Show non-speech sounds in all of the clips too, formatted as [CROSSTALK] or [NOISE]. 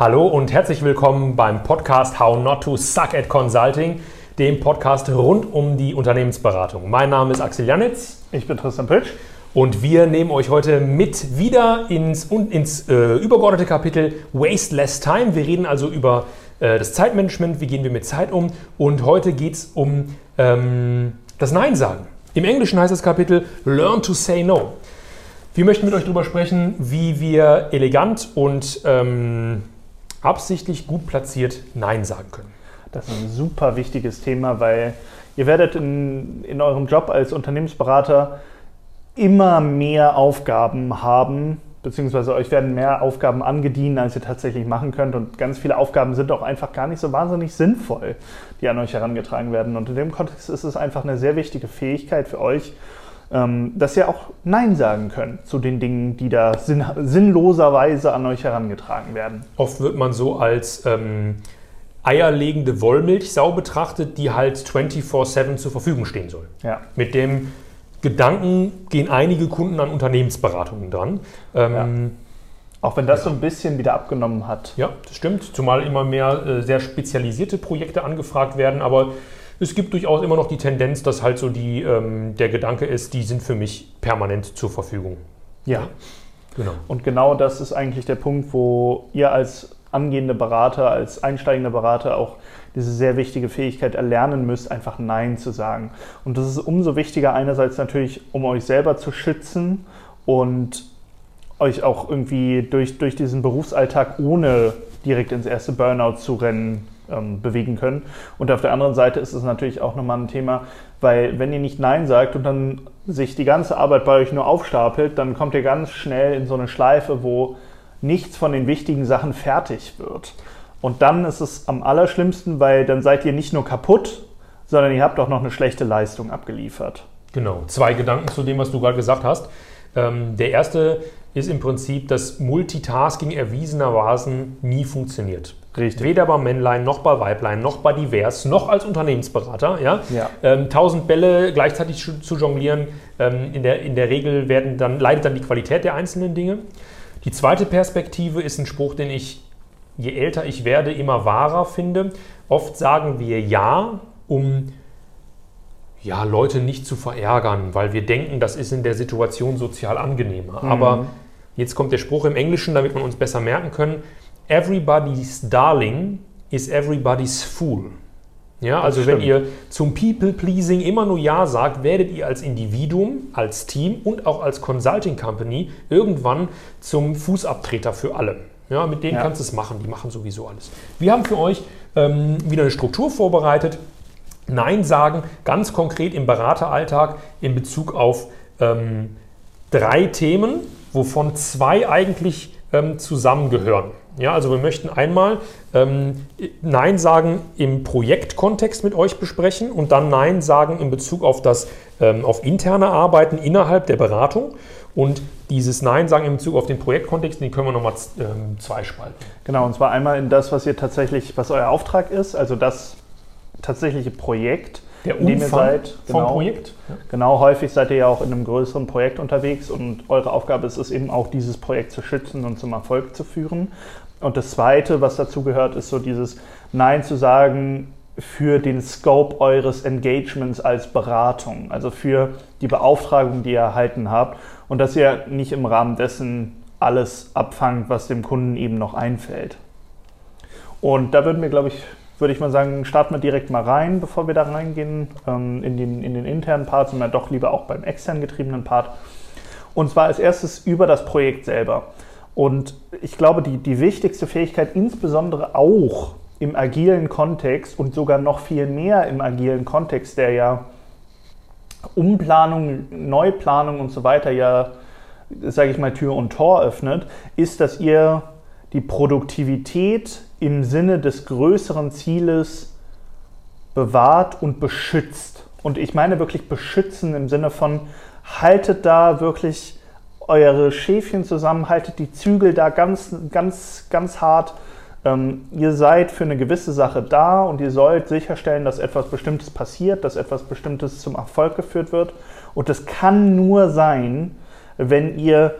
Hallo und herzlich willkommen beim Podcast How Not to Suck at Consulting, dem Podcast rund um die Unternehmensberatung. Mein Name ist Axel Janitz. Ich bin Tristan Pitsch. Und wir nehmen euch heute mit wieder ins, ins äh, übergeordnete Kapitel Waste Less Time. Wir reden also über äh, das Zeitmanagement, wie gehen wir mit Zeit um. Und heute geht es um ähm, das Nein sagen. Im Englischen heißt das Kapitel Learn to Say No. Wir möchten mit euch darüber sprechen, wie wir elegant und ähm, absichtlich gut platziert Nein sagen können. Das ist ein super wichtiges Thema, weil ihr werdet in, in eurem Job als Unternehmensberater immer mehr Aufgaben haben, beziehungsweise euch werden mehr Aufgaben angedient, als ihr tatsächlich machen könnt. Und ganz viele Aufgaben sind auch einfach gar nicht so wahnsinnig sinnvoll, die an euch herangetragen werden. Und in dem Kontext ist es einfach eine sehr wichtige Fähigkeit für euch, dass ihr auch Nein sagen könnt zu den Dingen, die da sinn sinnloserweise an euch herangetragen werden. Oft wird man so als ähm, eierlegende Wollmilchsau betrachtet, die halt 24-7 zur Verfügung stehen soll. Ja. Mit dem Gedanken gehen einige Kunden an Unternehmensberatungen dran. Ähm, ja. Auch wenn das ja. so ein bisschen wieder abgenommen hat. Ja, das stimmt. Zumal immer mehr äh, sehr spezialisierte Projekte angefragt werden. Aber es gibt durchaus immer noch die Tendenz, dass halt so die, ähm, der Gedanke ist, die sind für mich permanent zur Verfügung. Ja, genau. Und genau das ist eigentlich der Punkt, wo ihr als angehende Berater, als einsteigender Berater auch diese sehr wichtige Fähigkeit erlernen müsst, einfach Nein zu sagen. Und das ist umso wichtiger einerseits natürlich, um euch selber zu schützen und euch auch irgendwie durch, durch diesen Berufsalltag ohne direkt ins erste Burnout zu rennen ähm, bewegen können. Und auf der anderen Seite ist es natürlich auch nochmal ein Thema, weil wenn ihr nicht Nein sagt und dann sich die ganze Arbeit bei euch nur aufstapelt, dann kommt ihr ganz schnell in so eine Schleife, wo nichts von den wichtigen Sachen fertig wird. Und dann ist es am allerschlimmsten, weil dann seid ihr nicht nur kaputt, sondern ihr habt auch noch eine schlechte Leistung abgeliefert. Genau, zwei Gedanken zu dem, was du gerade gesagt hast. Ähm, der erste ist im Prinzip, dass Multitasking erwiesenermaßen nie funktioniert. Richtig. Weder bei Männlein, noch bei Weiblein, noch bei Divers, noch als Unternehmensberater. Ja? ja. Ähm, tausend Bälle gleichzeitig zu jonglieren, ähm, in, der, in der Regel werden dann, leidet dann die Qualität der einzelnen Dinge. Die zweite Perspektive ist ein Spruch, den ich, je älter ich werde, immer wahrer finde. Oft sagen wir Ja, um ja, Leute nicht zu verärgern, weil wir denken, das ist in der Situation sozial angenehmer. Mhm. Aber jetzt kommt der Spruch im Englischen, damit wir uns besser merken können. Everybody's darling is everybody's fool. Ja, also wenn ihr zum People-Pleasing immer nur Ja sagt, werdet ihr als Individuum, als Team und auch als Consulting Company irgendwann zum Fußabtreter für alle. Ja, mit denen ja. kannst du es machen, die machen sowieso alles. Wir haben für euch ähm, wieder eine Struktur vorbereitet. Nein sagen, ganz konkret im Berateralltag in Bezug auf ähm, drei Themen, wovon zwei eigentlich ähm, zusammengehören. Ja, also wir möchten einmal ähm, Nein sagen im Projektkontext mit euch besprechen und dann Nein sagen in Bezug auf das ähm, auf interne Arbeiten innerhalb der Beratung. Und dieses Nein sagen in Bezug auf den Projektkontext, den können wir nochmal ähm, zweispalten. Genau, und zwar einmal in das, was ihr tatsächlich, was euer Auftrag ist, also das tatsächliche Projekt. Der Umfang ihr seid, genau, vom Projekt. Ja. Genau, häufig seid ihr ja auch in einem größeren Projekt unterwegs und eure Aufgabe ist es eben auch, dieses Projekt zu schützen und zum Erfolg zu führen. Und das Zweite, was dazu gehört, ist so dieses Nein zu sagen für den Scope eures Engagements als Beratung, also für die Beauftragung, die ihr erhalten habt und dass ihr nicht im Rahmen dessen alles abfangt, was dem Kunden eben noch einfällt. Und da würden wir, glaube ich, würde ich mal sagen, starten wir direkt mal rein, bevor wir da reingehen ähm, in, den, in den internen Part, sondern doch lieber auch beim extern getriebenen Part. Und zwar als erstes über das Projekt selber. Und ich glaube, die, die wichtigste Fähigkeit, insbesondere auch im agilen Kontext und sogar noch viel mehr im agilen Kontext, der ja Umplanung, Neuplanung und so weiter ja, sage ich mal, Tür und Tor öffnet, ist, dass ihr die Produktivität im Sinne des größeren Zieles bewahrt und beschützt. Und ich meine wirklich beschützen im Sinne von, haltet da wirklich eure Schäfchen zusammen, haltet die Zügel da ganz, ganz, ganz hart. Ähm, ihr seid für eine gewisse Sache da und ihr sollt sicherstellen, dass etwas Bestimmtes passiert, dass etwas Bestimmtes zum Erfolg geführt wird. Und das kann nur sein, wenn ihr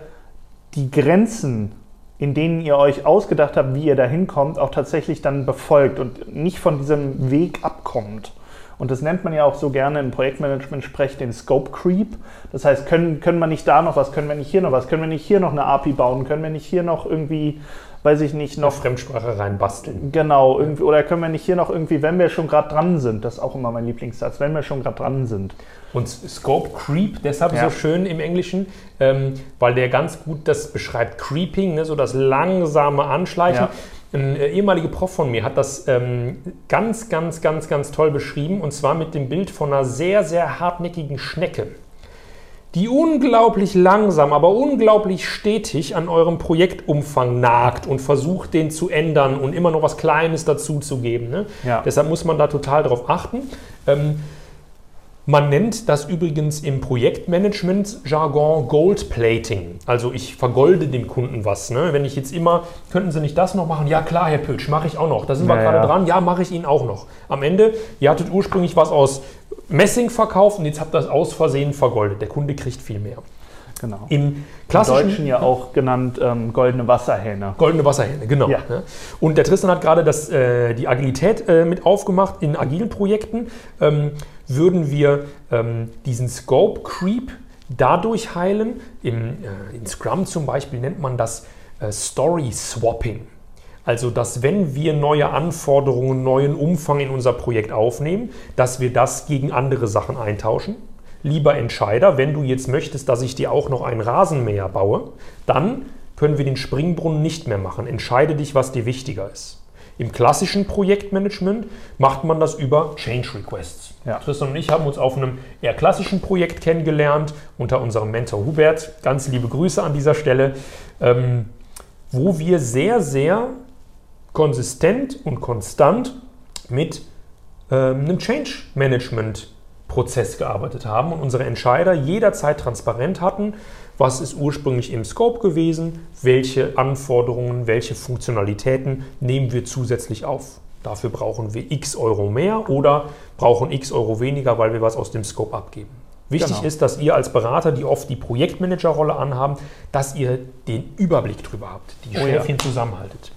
die Grenzen in denen ihr euch ausgedacht habt, wie ihr da hinkommt, auch tatsächlich dann befolgt und nicht von diesem Weg abkommt. Und das nennt man ja auch so gerne im Projektmanagement-Sprech den Scope Creep. Das heißt, können, können wir nicht da noch was, können wir nicht hier noch was, können wir nicht hier noch eine API bauen, können wir nicht hier noch irgendwie, weiß ich nicht, noch. Eine Fremdsprache reinbasteln. Genau, irgendwie, oder können wir nicht hier noch irgendwie, wenn wir schon gerade dran sind, das ist auch immer mein Lieblingssatz, wenn wir schon gerade dran sind. Und Scope Creep, deshalb ja. so schön im Englischen, ähm, weil der ganz gut das beschreibt. Creeping, ne, so das langsame Anschleichen. Ja. Ein äh, ehemaliger Prof von mir hat das ähm, ganz, ganz, ganz, ganz toll beschrieben und zwar mit dem Bild von einer sehr, sehr hartnäckigen Schnecke, die unglaublich langsam, aber unglaublich stetig an eurem Projektumfang nagt und versucht, den zu ändern und immer noch was Kleines dazuzugeben. Ne? Ja. Deshalb muss man da total drauf achten. Ähm, man nennt das übrigens im Projektmanagement-Jargon Goldplating. Also ich vergolde dem Kunden was. Ne? Wenn ich jetzt immer, könnten Sie nicht das noch machen? Ja klar, Herr Pötsch, mache ich auch noch. Da sind wir ja, gerade dran. Ja, mache ich Ihnen auch noch. Am Ende, ihr hattet ursprünglich was aus Messing verkauft und jetzt habt ihr das aus Versehen vergoldet. Der Kunde kriegt viel mehr. Genau. Im klassischen, Im Deutschen ja auch genannt ähm, goldene Wasserhähne. Goldene Wasserhähne, genau. Ja. Und der Tristan hat gerade das, äh, die Agilität äh, mit aufgemacht in agilen Projekten. Ähm, würden wir ähm, diesen Scope Creep dadurch heilen. Im, äh, in Scrum zum Beispiel nennt man das äh, Story Swapping. Also, dass wenn wir neue Anforderungen, neuen Umfang in unser Projekt aufnehmen, dass wir das gegen andere Sachen eintauschen. Lieber Entscheider, wenn du jetzt möchtest, dass ich dir auch noch einen Rasenmäher baue, dann können wir den Springbrunnen nicht mehr machen. Entscheide dich, was dir wichtiger ist. Im klassischen Projektmanagement macht man das über Change Requests. Ja. Tristan und ich haben uns auf einem eher klassischen Projekt kennengelernt, unter unserem Mentor Hubert. Ganz liebe Grüße an dieser Stelle, ähm, wo wir sehr, sehr konsistent und konstant mit ähm, einem Change Management Prozess gearbeitet haben und unsere Entscheider jederzeit transparent hatten, was ist ursprünglich im Scope gewesen, welche Anforderungen, welche Funktionalitäten nehmen wir zusätzlich auf. Dafür brauchen wir x Euro mehr oder brauchen x Euro weniger, weil wir was aus dem Scope abgeben. Wichtig genau. ist, dass ihr als Berater, die oft die Projektmanagerrolle anhaben, dass ihr den Überblick drüber habt, die oh Schäfchen ja. zusammenhaltet.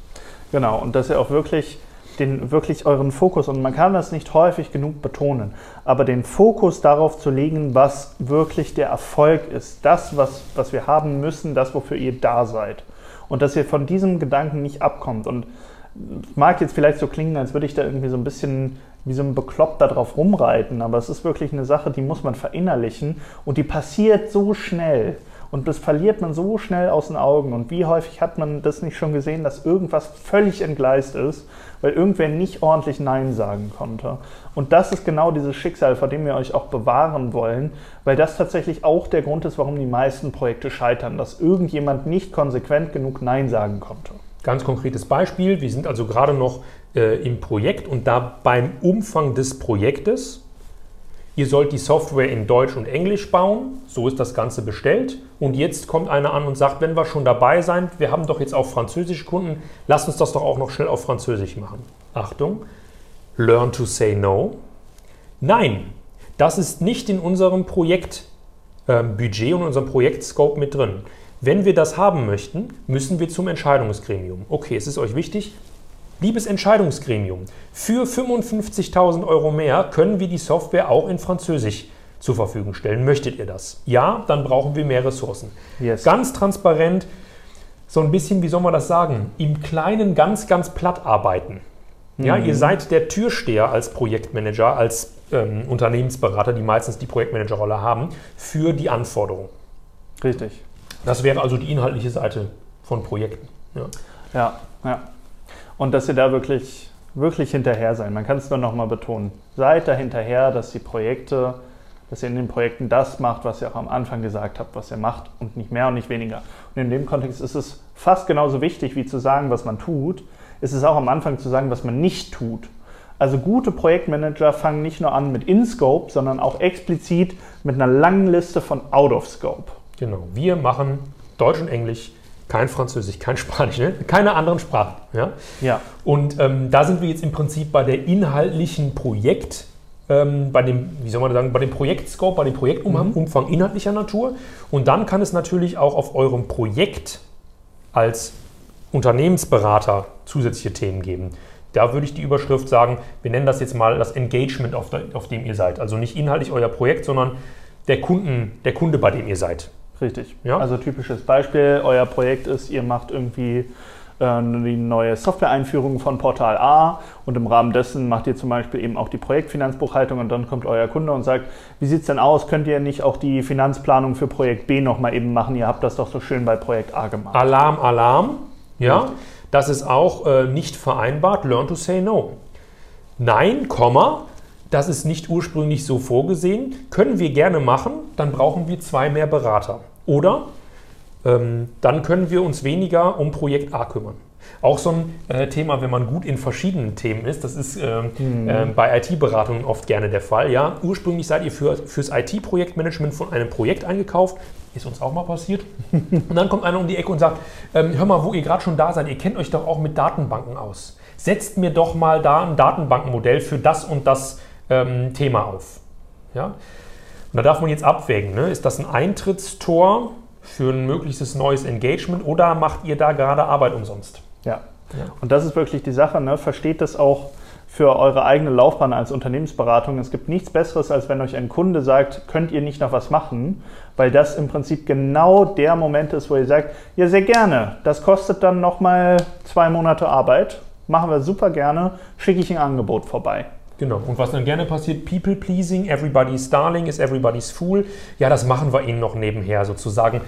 Genau, und dass ihr auch wirklich den wirklich euren Fokus, und man kann das nicht häufig genug betonen, aber den Fokus darauf zu legen, was wirklich der Erfolg ist, das, was, was wir haben müssen, das, wofür ihr da seid. Und dass ihr von diesem Gedanken nicht abkommt. Und mag jetzt vielleicht so klingen, als würde ich da irgendwie so ein bisschen wie so ein Bekloppter drauf rumreiten, aber es ist wirklich eine Sache, die muss man verinnerlichen und die passiert so schnell. Und das verliert man so schnell aus den Augen. Und wie häufig hat man das nicht schon gesehen, dass irgendwas völlig entgleist ist, weil irgendwer nicht ordentlich Nein sagen konnte. Und das ist genau dieses Schicksal, vor dem wir euch auch bewahren wollen, weil das tatsächlich auch der Grund ist, warum die meisten Projekte scheitern, dass irgendjemand nicht konsequent genug Nein sagen konnte. Ganz konkretes Beispiel, wir sind also gerade noch äh, im Projekt und da beim Umfang des Projektes Ihr sollt die Software in Deutsch und Englisch bauen, so ist das Ganze bestellt. Und jetzt kommt einer an und sagt, wenn wir schon dabei sind, wir haben doch jetzt auch französische Kunden, lasst uns das doch auch noch schnell auf Französisch machen. Achtung, learn to say no. Nein, das ist nicht in unserem Projektbudget ähm, und unserem Projektscope mit drin. Wenn wir das haben möchten, müssen wir zum Entscheidungsgremium. Okay, es ist euch wichtig, Liebes Entscheidungsgremium, für 55.000 Euro mehr können wir die Software auch in Französisch zur Verfügung stellen. Möchtet ihr das? Ja, dann brauchen wir mehr Ressourcen. Yes. Ganz transparent, so ein bisschen, wie soll man das sagen, im Kleinen ganz, ganz platt arbeiten. Ja, mhm. ihr seid der Türsteher als Projektmanager, als ähm, Unternehmensberater, die meistens die Projektmanagerrolle haben, für die Anforderungen. Richtig. Das wäre also die inhaltliche Seite von Projekten. Ja, ja. ja. Und dass ihr da wirklich, wirklich hinterher seid. Man kann es nur nochmal betonen. Seid da hinterher, dass die Projekte, dass ihr in den Projekten das macht, was ihr auch am Anfang gesagt habt, was ihr macht und nicht mehr und nicht weniger. Und in dem Kontext ist es fast genauso wichtig, wie zu sagen, was man tut, ist es auch am Anfang zu sagen, was man nicht tut. Also gute Projektmanager fangen nicht nur an mit In-Scope, sondern auch explizit mit einer langen Liste von Out-of-Scope. Genau, wir machen Deutsch und Englisch kein Französisch, kein Spanisch, ne? keine anderen Sprachen. Ja? ja. Und ähm, da sind wir jetzt im Prinzip bei der inhaltlichen Projekt, ähm, bei dem, wie soll man sagen, bei dem Projektscope, bei dem Projektumfang mhm. inhaltlicher Natur. Und dann kann es natürlich auch auf eurem Projekt als Unternehmensberater zusätzliche Themen geben. Da würde ich die Überschrift sagen, wir nennen das jetzt mal das Engagement, auf, der, auf dem ihr seid. Also nicht inhaltlich euer Projekt, sondern der, Kunden, der Kunde, bei dem ihr seid. Richtig. Ja? Also typisches Beispiel, euer Projekt ist, ihr macht irgendwie äh, die neue Software-Einführung von Portal A und im Rahmen dessen macht ihr zum Beispiel eben auch die Projektfinanzbuchhaltung und dann kommt euer Kunde und sagt, wie sieht es denn aus, könnt ihr nicht auch die Finanzplanung für Projekt B nochmal eben machen, ihr habt das doch so schön bei Projekt A gemacht. Alarm, Alarm, ja, das ist auch äh, nicht vereinbart, learn to say no. Nein, Komma, das ist nicht ursprünglich so vorgesehen, können wir gerne machen, dann brauchen wir zwei mehr Berater. Oder ähm, dann können wir uns weniger um Projekt A kümmern. Auch so ein äh, Thema, wenn man gut in verschiedenen Themen ist, das ist äh, mhm. äh, bei IT-Beratungen oft gerne der Fall. Ja, ursprünglich seid ihr für, fürs IT-Projektmanagement von einem Projekt eingekauft, ist uns auch mal passiert. [LAUGHS] Und dann kommt einer um die Ecke und sagt, ähm, hör mal, wo ihr gerade schon da seid, ihr kennt euch doch auch mit Datenbanken aus. Setzt mir doch mal da ein Datenbankenmodell für das und das ähm, Thema auf. Ja? Und da darf man jetzt abwägen, ne? ist das ein Eintrittstor für ein mögliches neues Engagement oder macht ihr da gerade Arbeit umsonst? Ja. ja. Und das ist wirklich die Sache. Ne? Versteht das auch für eure eigene Laufbahn als Unternehmensberatung. Es gibt nichts Besseres, als wenn euch ein Kunde sagt, könnt ihr nicht noch was machen, weil das im Prinzip genau der Moment ist, wo ihr sagt, ja sehr gerne, das kostet dann nochmal zwei Monate Arbeit, machen wir super gerne, schicke ich ein Angebot vorbei. Genau. Und was dann gerne passiert, People pleasing, everybody's darling is everybody's fool. Ja, das machen wir ihnen noch nebenher sozusagen,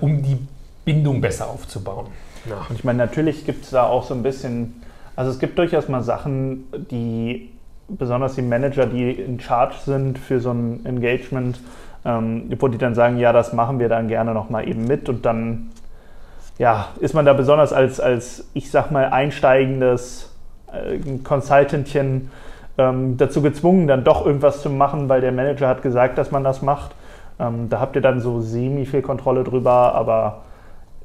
um die Bindung besser aufzubauen. Ja. Und ich meine, natürlich gibt es da auch so ein bisschen, also es gibt durchaus mal Sachen, die besonders die Manager, die in Charge sind für so ein Engagement, ähm, wo die dann sagen, ja, das machen wir dann gerne nochmal eben mit und dann ja, ist man da besonders als, als ich sag mal, einsteigendes äh, Consultantchen ähm, dazu gezwungen, dann doch irgendwas zu machen, weil der Manager hat gesagt, dass man das macht. Ähm, da habt ihr dann so semi viel Kontrolle drüber, aber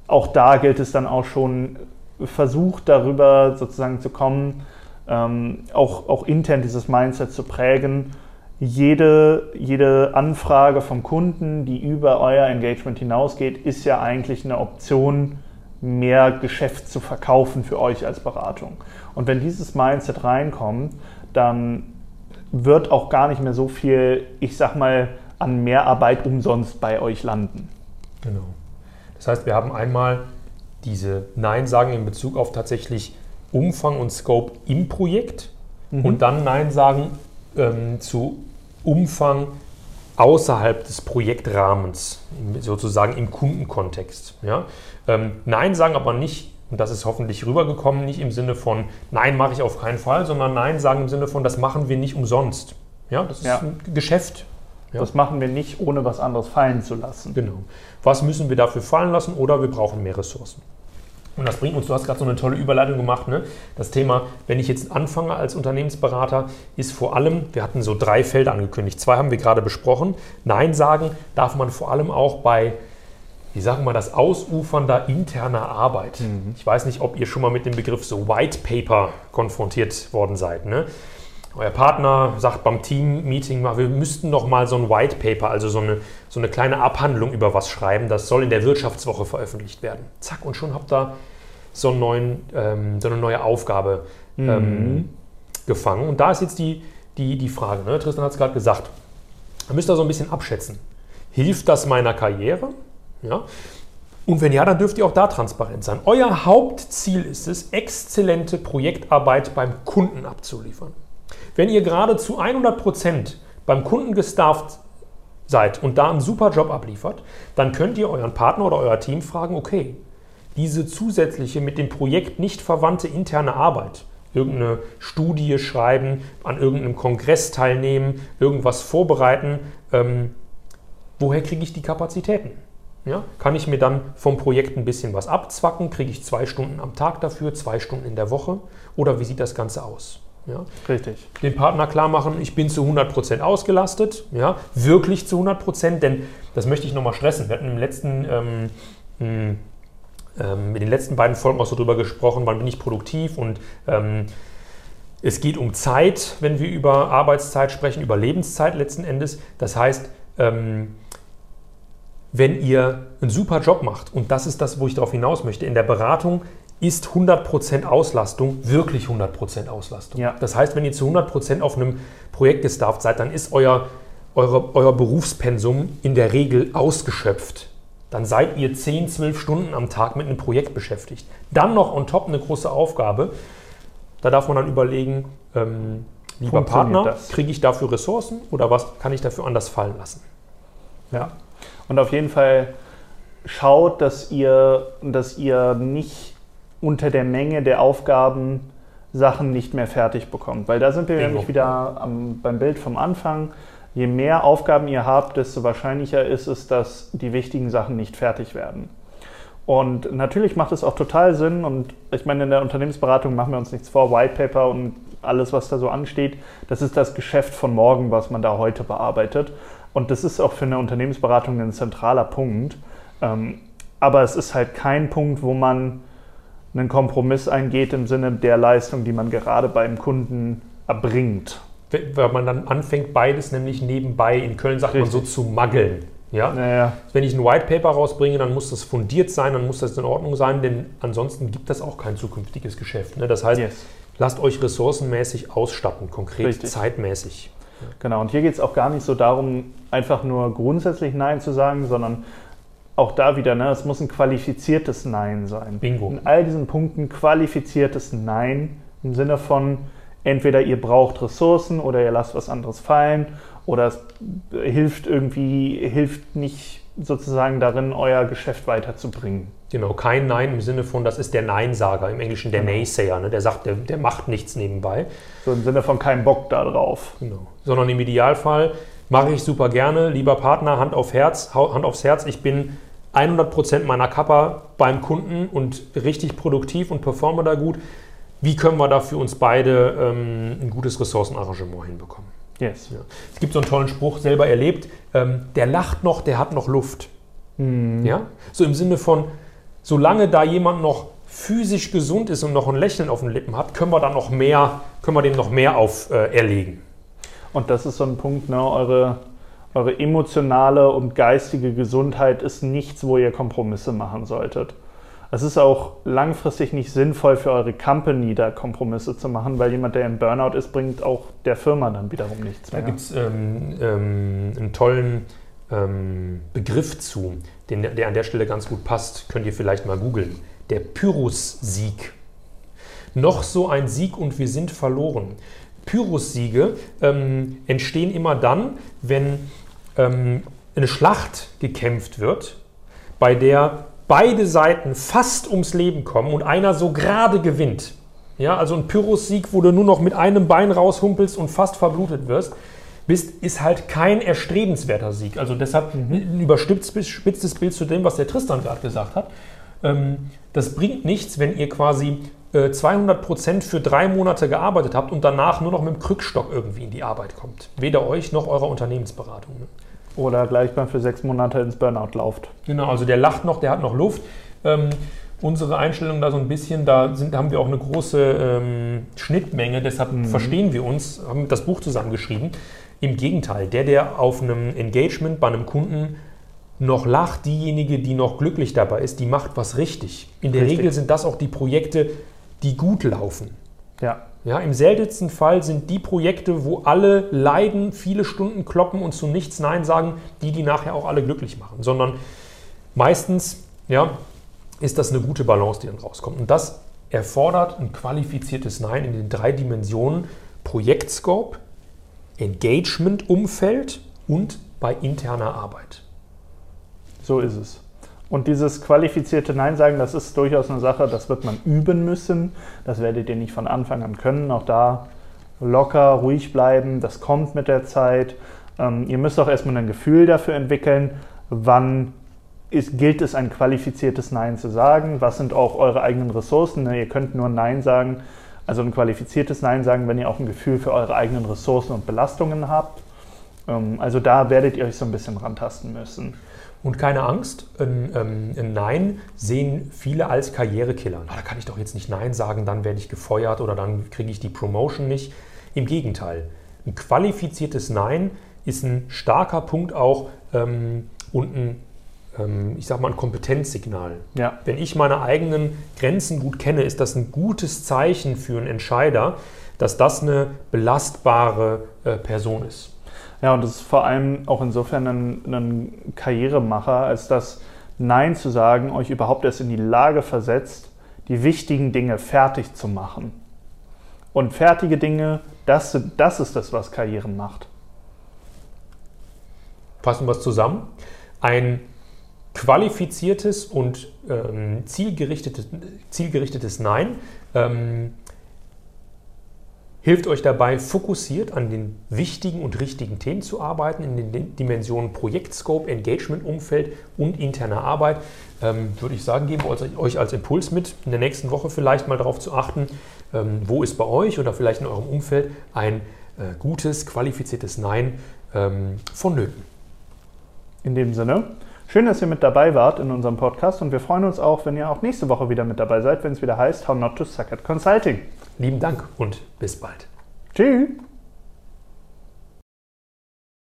auch da gilt es dann auch schon, versucht darüber sozusagen zu kommen, ähm, auch, auch intern dieses Mindset zu prägen. Jede, jede Anfrage vom Kunden, die über euer Engagement hinausgeht, ist ja eigentlich eine Option, mehr Geschäft zu verkaufen für euch als Beratung. Und wenn dieses Mindset reinkommt, dann wird auch gar nicht mehr so viel, ich sag mal, an Mehrarbeit umsonst bei euch landen. Genau. Das heißt, wir haben einmal diese Nein-Sagen in Bezug auf tatsächlich Umfang und Scope im Projekt mhm. und dann Nein sagen ähm, zu Umfang außerhalb des Projektrahmens, sozusagen im Kundenkontext. Ja? Ähm, Nein sagen aber nicht und das ist hoffentlich rübergekommen, nicht im Sinne von Nein mache ich auf keinen Fall, sondern Nein sagen im Sinne von das machen wir nicht umsonst. Ja, das ist ja. ein Geschäft. Ja. Das machen wir nicht, ohne was anderes fallen zu lassen. Genau. Was müssen wir dafür fallen lassen oder wir brauchen mehr Ressourcen. Und das bringt uns, du hast gerade so eine tolle Überleitung gemacht, ne? das Thema, wenn ich jetzt anfange als Unternehmensberater, ist vor allem, wir hatten so drei Felder angekündigt, zwei haben wir gerade besprochen, Nein sagen darf man vor allem auch bei wie sagen wir das Ausufern der interner Arbeit. Mhm. Ich weiß nicht, ob ihr schon mal mit dem Begriff so White Paper konfrontiert worden seid. Ne? Euer Partner sagt beim Team-Meeting mal, wir müssten noch mal so ein White Paper, also so eine, so eine kleine Abhandlung über was schreiben. Das soll in der Wirtschaftswoche veröffentlicht werden. Zack, und schon habt ihr so, neuen, ähm, so eine neue Aufgabe ähm, mhm. gefangen. Und da ist jetzt die, die, die Frage, ne? Tristan hat es gerade gesagt, da müsst ihr so ein bisschen abschätzen. Hilft das meiner Karriere? Ja? Und wenn ja, dann dürft ihr auch da transparent sein. Euer Hauptziel ist es, exzellente Projektarbeit beim Kunden abzuliefern. Wenn ihr gerade zu 100 Prozent beim Kunden gestafft seid und da einen super Job abliefert, dann könnt ihr euren Partner oder euer Team fragen, okay, diese zusätzliche mit dem Projekt nicht verwandte interne Arbeit, irgendeine Studie schreiben, an irgendeinem Kongress teilnehmen, irgendwas vorbereiten, ähm, woher kriege ich die Kapazitäten? Ja, kann ich mir dann vom Projekt ein bisschen was abzwacken? Kriege ich zwei Stunden am Tag dafür, zwei Stunden in der Woche? Oder wie sieht das Ganze aus? Ja. Richtig. Den Partner klar machen, ich bin zu 100% ausgelastet, ja, wirklich zu 100%, denn das möchte ich nochmal stressen. Wir hatten im letzten, ähm, hm, ähm, in den letzten beiden Folgen auch so drüber gesprochen, wann bin ich produktiv und ähm, es geht um Zeit, wenn wir über Arbeitszeit sprechen, über Lebenszeit letzten Endes. Das heißt, ähm, wenn ihr einen super Job macht, und das ist das, wo ich darauf hinaus möchte, in der Beratung ist 100% Auslastung wirklich 100% Auslastung. Ja. Das heißt, wenn ihr zu 100% auf einem Projekt gestafft seid, dann ist euer, eure, euer Berufspensum in der Regel ausgeschöpft. Dann seid ihr 10, 12 Stunden am Tag mit einem Projekt beschäftigt. Dann noch on top eine große Aufgabe. Da darf man dann überlegen, ähm, lieber Partner, kriege ich dafür Ressourcen oder was kann ich dafür anders fallen lassen? Ja. Und auf jeden Fall schaut, dass ihr, dass ihr nicht unter der Menge der Aufgaben Sachen nicht mehr fertig bekommt. Weil da sind wir Bingo. nämlich wieder am, beim Bild vom Anfang. Je mehr Aufgaben ihr habt, desto wahrscheinlicher ist es, dass die wichtigen Sachen nicht fertig werden. Und natürlich macht es auch total Sinn, und ich meine, in der Unternehmensberatung machen wir uns nichts vor, White Paper und alles, was da so ansteht, das ist das Geschäft von morgen, was man da heute bearbeitet. Und das ist auch für eine Unternehmensberatung ein zentraler Punkt. Ähm, aber es ist halt kein Punkt, wo man einen Kompromiss eingeht im Sinne der Leistung, die man gerade beim Kunden erbringt. Weil man dann anfängt, beides nämlich nebenbei, in Köln sagt Richtig. man so zu maggeln. Ja? Naja. Wenn ich ein White Paper rausbringe, dann muss das fundiert sein, dann muss das in Ordnung sein, denn ansonsten gibt das auch kein zukünftiges Geschäft. Ne? Das heißt, yes. Lasst euch ressourcenmäßig ausstatten, konkret Richtig. zeitmäßig. Genau, und hier geht es auch gar nicht so darum, einfach nur grundsätzlich Nein zu sagen, sondern auch da wieder, ne, es muss ein qualifiziertes Nein sein. Bingo. In all diesen Punkten qualifiziertes Nein im Sinne von, entweder ihr braucht Ressourcen oder ihr lasst was anderes fallen oder es hilft irgendwie, hilft nicht sozusagen darin, euer Geschäft weiterzubringen. Genau, kein Nein im Sinne von, das ist der Neinsager, im Englischen der genau. Naysayer, ne? der sagt, der, der macht nichts nebenbei. So im Sinne von kein Bock da drauf. Genau. Sondern im Idealfall mache ich super gerne, lieber Partner, Hand auf Herz, Hand aufs Herz, ich bin 100% meiner Kappa beim Kunden und richtig produktiv und performe da gut. Wie können wir da für uns beide ähm, ein gutes Ressourcenarrangement hinbekommen? Yes. Ja. Es gibt so einen tollen Spruch, selber erlebt, ähm, der lacht noch, der hat noch Luft. Mhm. Ja? So im Sinne von, solange da jemand noch physisch gesund ist und noch ein Lächeln auf den Lippen hat, können wir dann noch mehr, können wir dem noch mehr auferlegen. Äh, und das ist so ein Punkt, ne, eure, eure emotionale und geistige Gesundheit ist nichts, wo ihr Kompromisse machen solltet. Es ist auch langfristig nicht sinnvoll für eure Company, da Kompromisse zu machen, weil jemand, der im Burnout ist, bringt auch der Firma dann wiederum nichts mehr. Da gibt es ähm, ähm, einen tollen ähm, Begriff zu, den, der an der Stelle ganz gut passt. Könnt ihr vielleicht mal googeln. Der Pyrrhus-Sieg. Noch so ein Sieg und wir sind verloren. Pyrrhus-Siege ähm, entstehen immer dann, wenn ähm, eine Schlacht gekämpft wird, bei der beide Seiten fast ums Leben kommen und einer so gerade gewinnt. Ja, also ein Pyrrhus-Sieg, wo du nur noch mit einem Bein raushumpelst und fast verblutet wirst bist, ist halt kein erstrebenswerter Sieg. Also deshalb ein überspitztes Bild zu dem, was der Tristan gerade gesagt hat. Ähm, das bringt nichts, wenn ihr quasi 200 äh, Prozent für drei Monate gearbeitet habt und danach nur noch mit dem Krückstock irgendwie in die Arbeit kommt. Weder euch noch eurer Unternehmensberatung. Oder gleich mal für sechs Monate ins Burnout lauft. Genau, also der lacht noch, der hat noch Luft. Ähm, unsere Einstellung da so ein bisschen, da sind, haben wir auch eine große ähm, Schnittmenge, deshalb mhm. verstehen wir uns, haben das Buch zusammengeschrieben. Im Gegenteil, der, der auf einem Engagement bei einem Kunden noch lacht, diejenige, die noch glücklich dabei ist, die macht was richtig. In der richtig. Regel sind das auch die Projekte, die gut laufen. Ja. Ja, Im seltensten Fall sind die Projekte, wo alle leiden, viele Stunden kloppen und zu nichts Nein sagen, die, die nachher auch alle glücklich machen. Sondern meistens ja, ist das eine gute Balance, die dann rauskommt. Und das erfordert ein qualifiziertes Nein in den drei Dimensionen Projektscope, Engagement-Umfeld und bei interner Arbeit. So ist es. Und dieses qualifizierte Nein sagen, das ist durchaus eine Sache, das wird man üben müssen. Das werdet ihr nicht von Anfang an können. Auch da locker, ruhig bleiben. Das kommt mit der Zeit. Ähm, ihr müsst auch erstmal ein Gefühl dafür entwickeln, wann ist, gilt es, ein qualifiziertes Nein zu sagen. Was sind auch eure eigenen Ressourcen? Ne, ihr könnt nur Nein sagen, also ein qualifiziertes Nein sagen, wenn ihr auch ein Gefühl für eure eigenen Ressourcen und Belastungen habt. Ähm, also da werdet ihr euch so ein bisschen rantasten müssen. Und keine Angst, ein, ähm, ein, Nein sehen viele als Karrierekiller. Na, da kann ich doch jetzt nicht Nein sagen, dann werde ich gefeuert oder dann kriege ich die Promotion nicht. Im Gegenteil, ein qualifiziertes Nein ist ein starker Punkt auch ähm, und ein ähm, ich sag mal, ein Kompetenzsignal. Ja. Wenn ich meine eigenen Grenzen gut kenne, ist das ein gutes Zeichen für einen Entscheider, dass das eine belastbare äh, Person ist. Ja, und das ist vor allem auch insofern ein, ein Karrieremacher, als dass Nein zu sagen euch überhaupt erst in die Lage versetzt, die wichtigen Dinge fertig zu machen. Und fertige Dinge, das, das ist das, was Karrieren macht. Fassen wir es zusammen. Ein qualifiziertes und ähm, zielgerichtetes, zielgerichtetes Nein ähm, hilft euch dabei, fokussiert an den wichtigen und richtigen Themen zu arbeiten, in den Dimensionen Projektscope, Engagement-Umfeld und interner Arbeit. Ähm, würde ich sagen, geben wir euch als Impuls mit, in der nächsten Woche vielleicht mal darauf zu achten, ähm, wo ist bei euch oder vielleicht in eurem Umfeld ein äh, gutes, qualifiziertes Nein ähm, vonnöten. In dem Sinne, schön, dass ihr mit dabei wart in unserem Podcast und wir freuen uns auch, wenn ihr auch nächste Woche wieder mit dabei seid, wenn es wieder heißt How Not to Suck at Consulting. Lieben Dank und bis bald. Tschüss.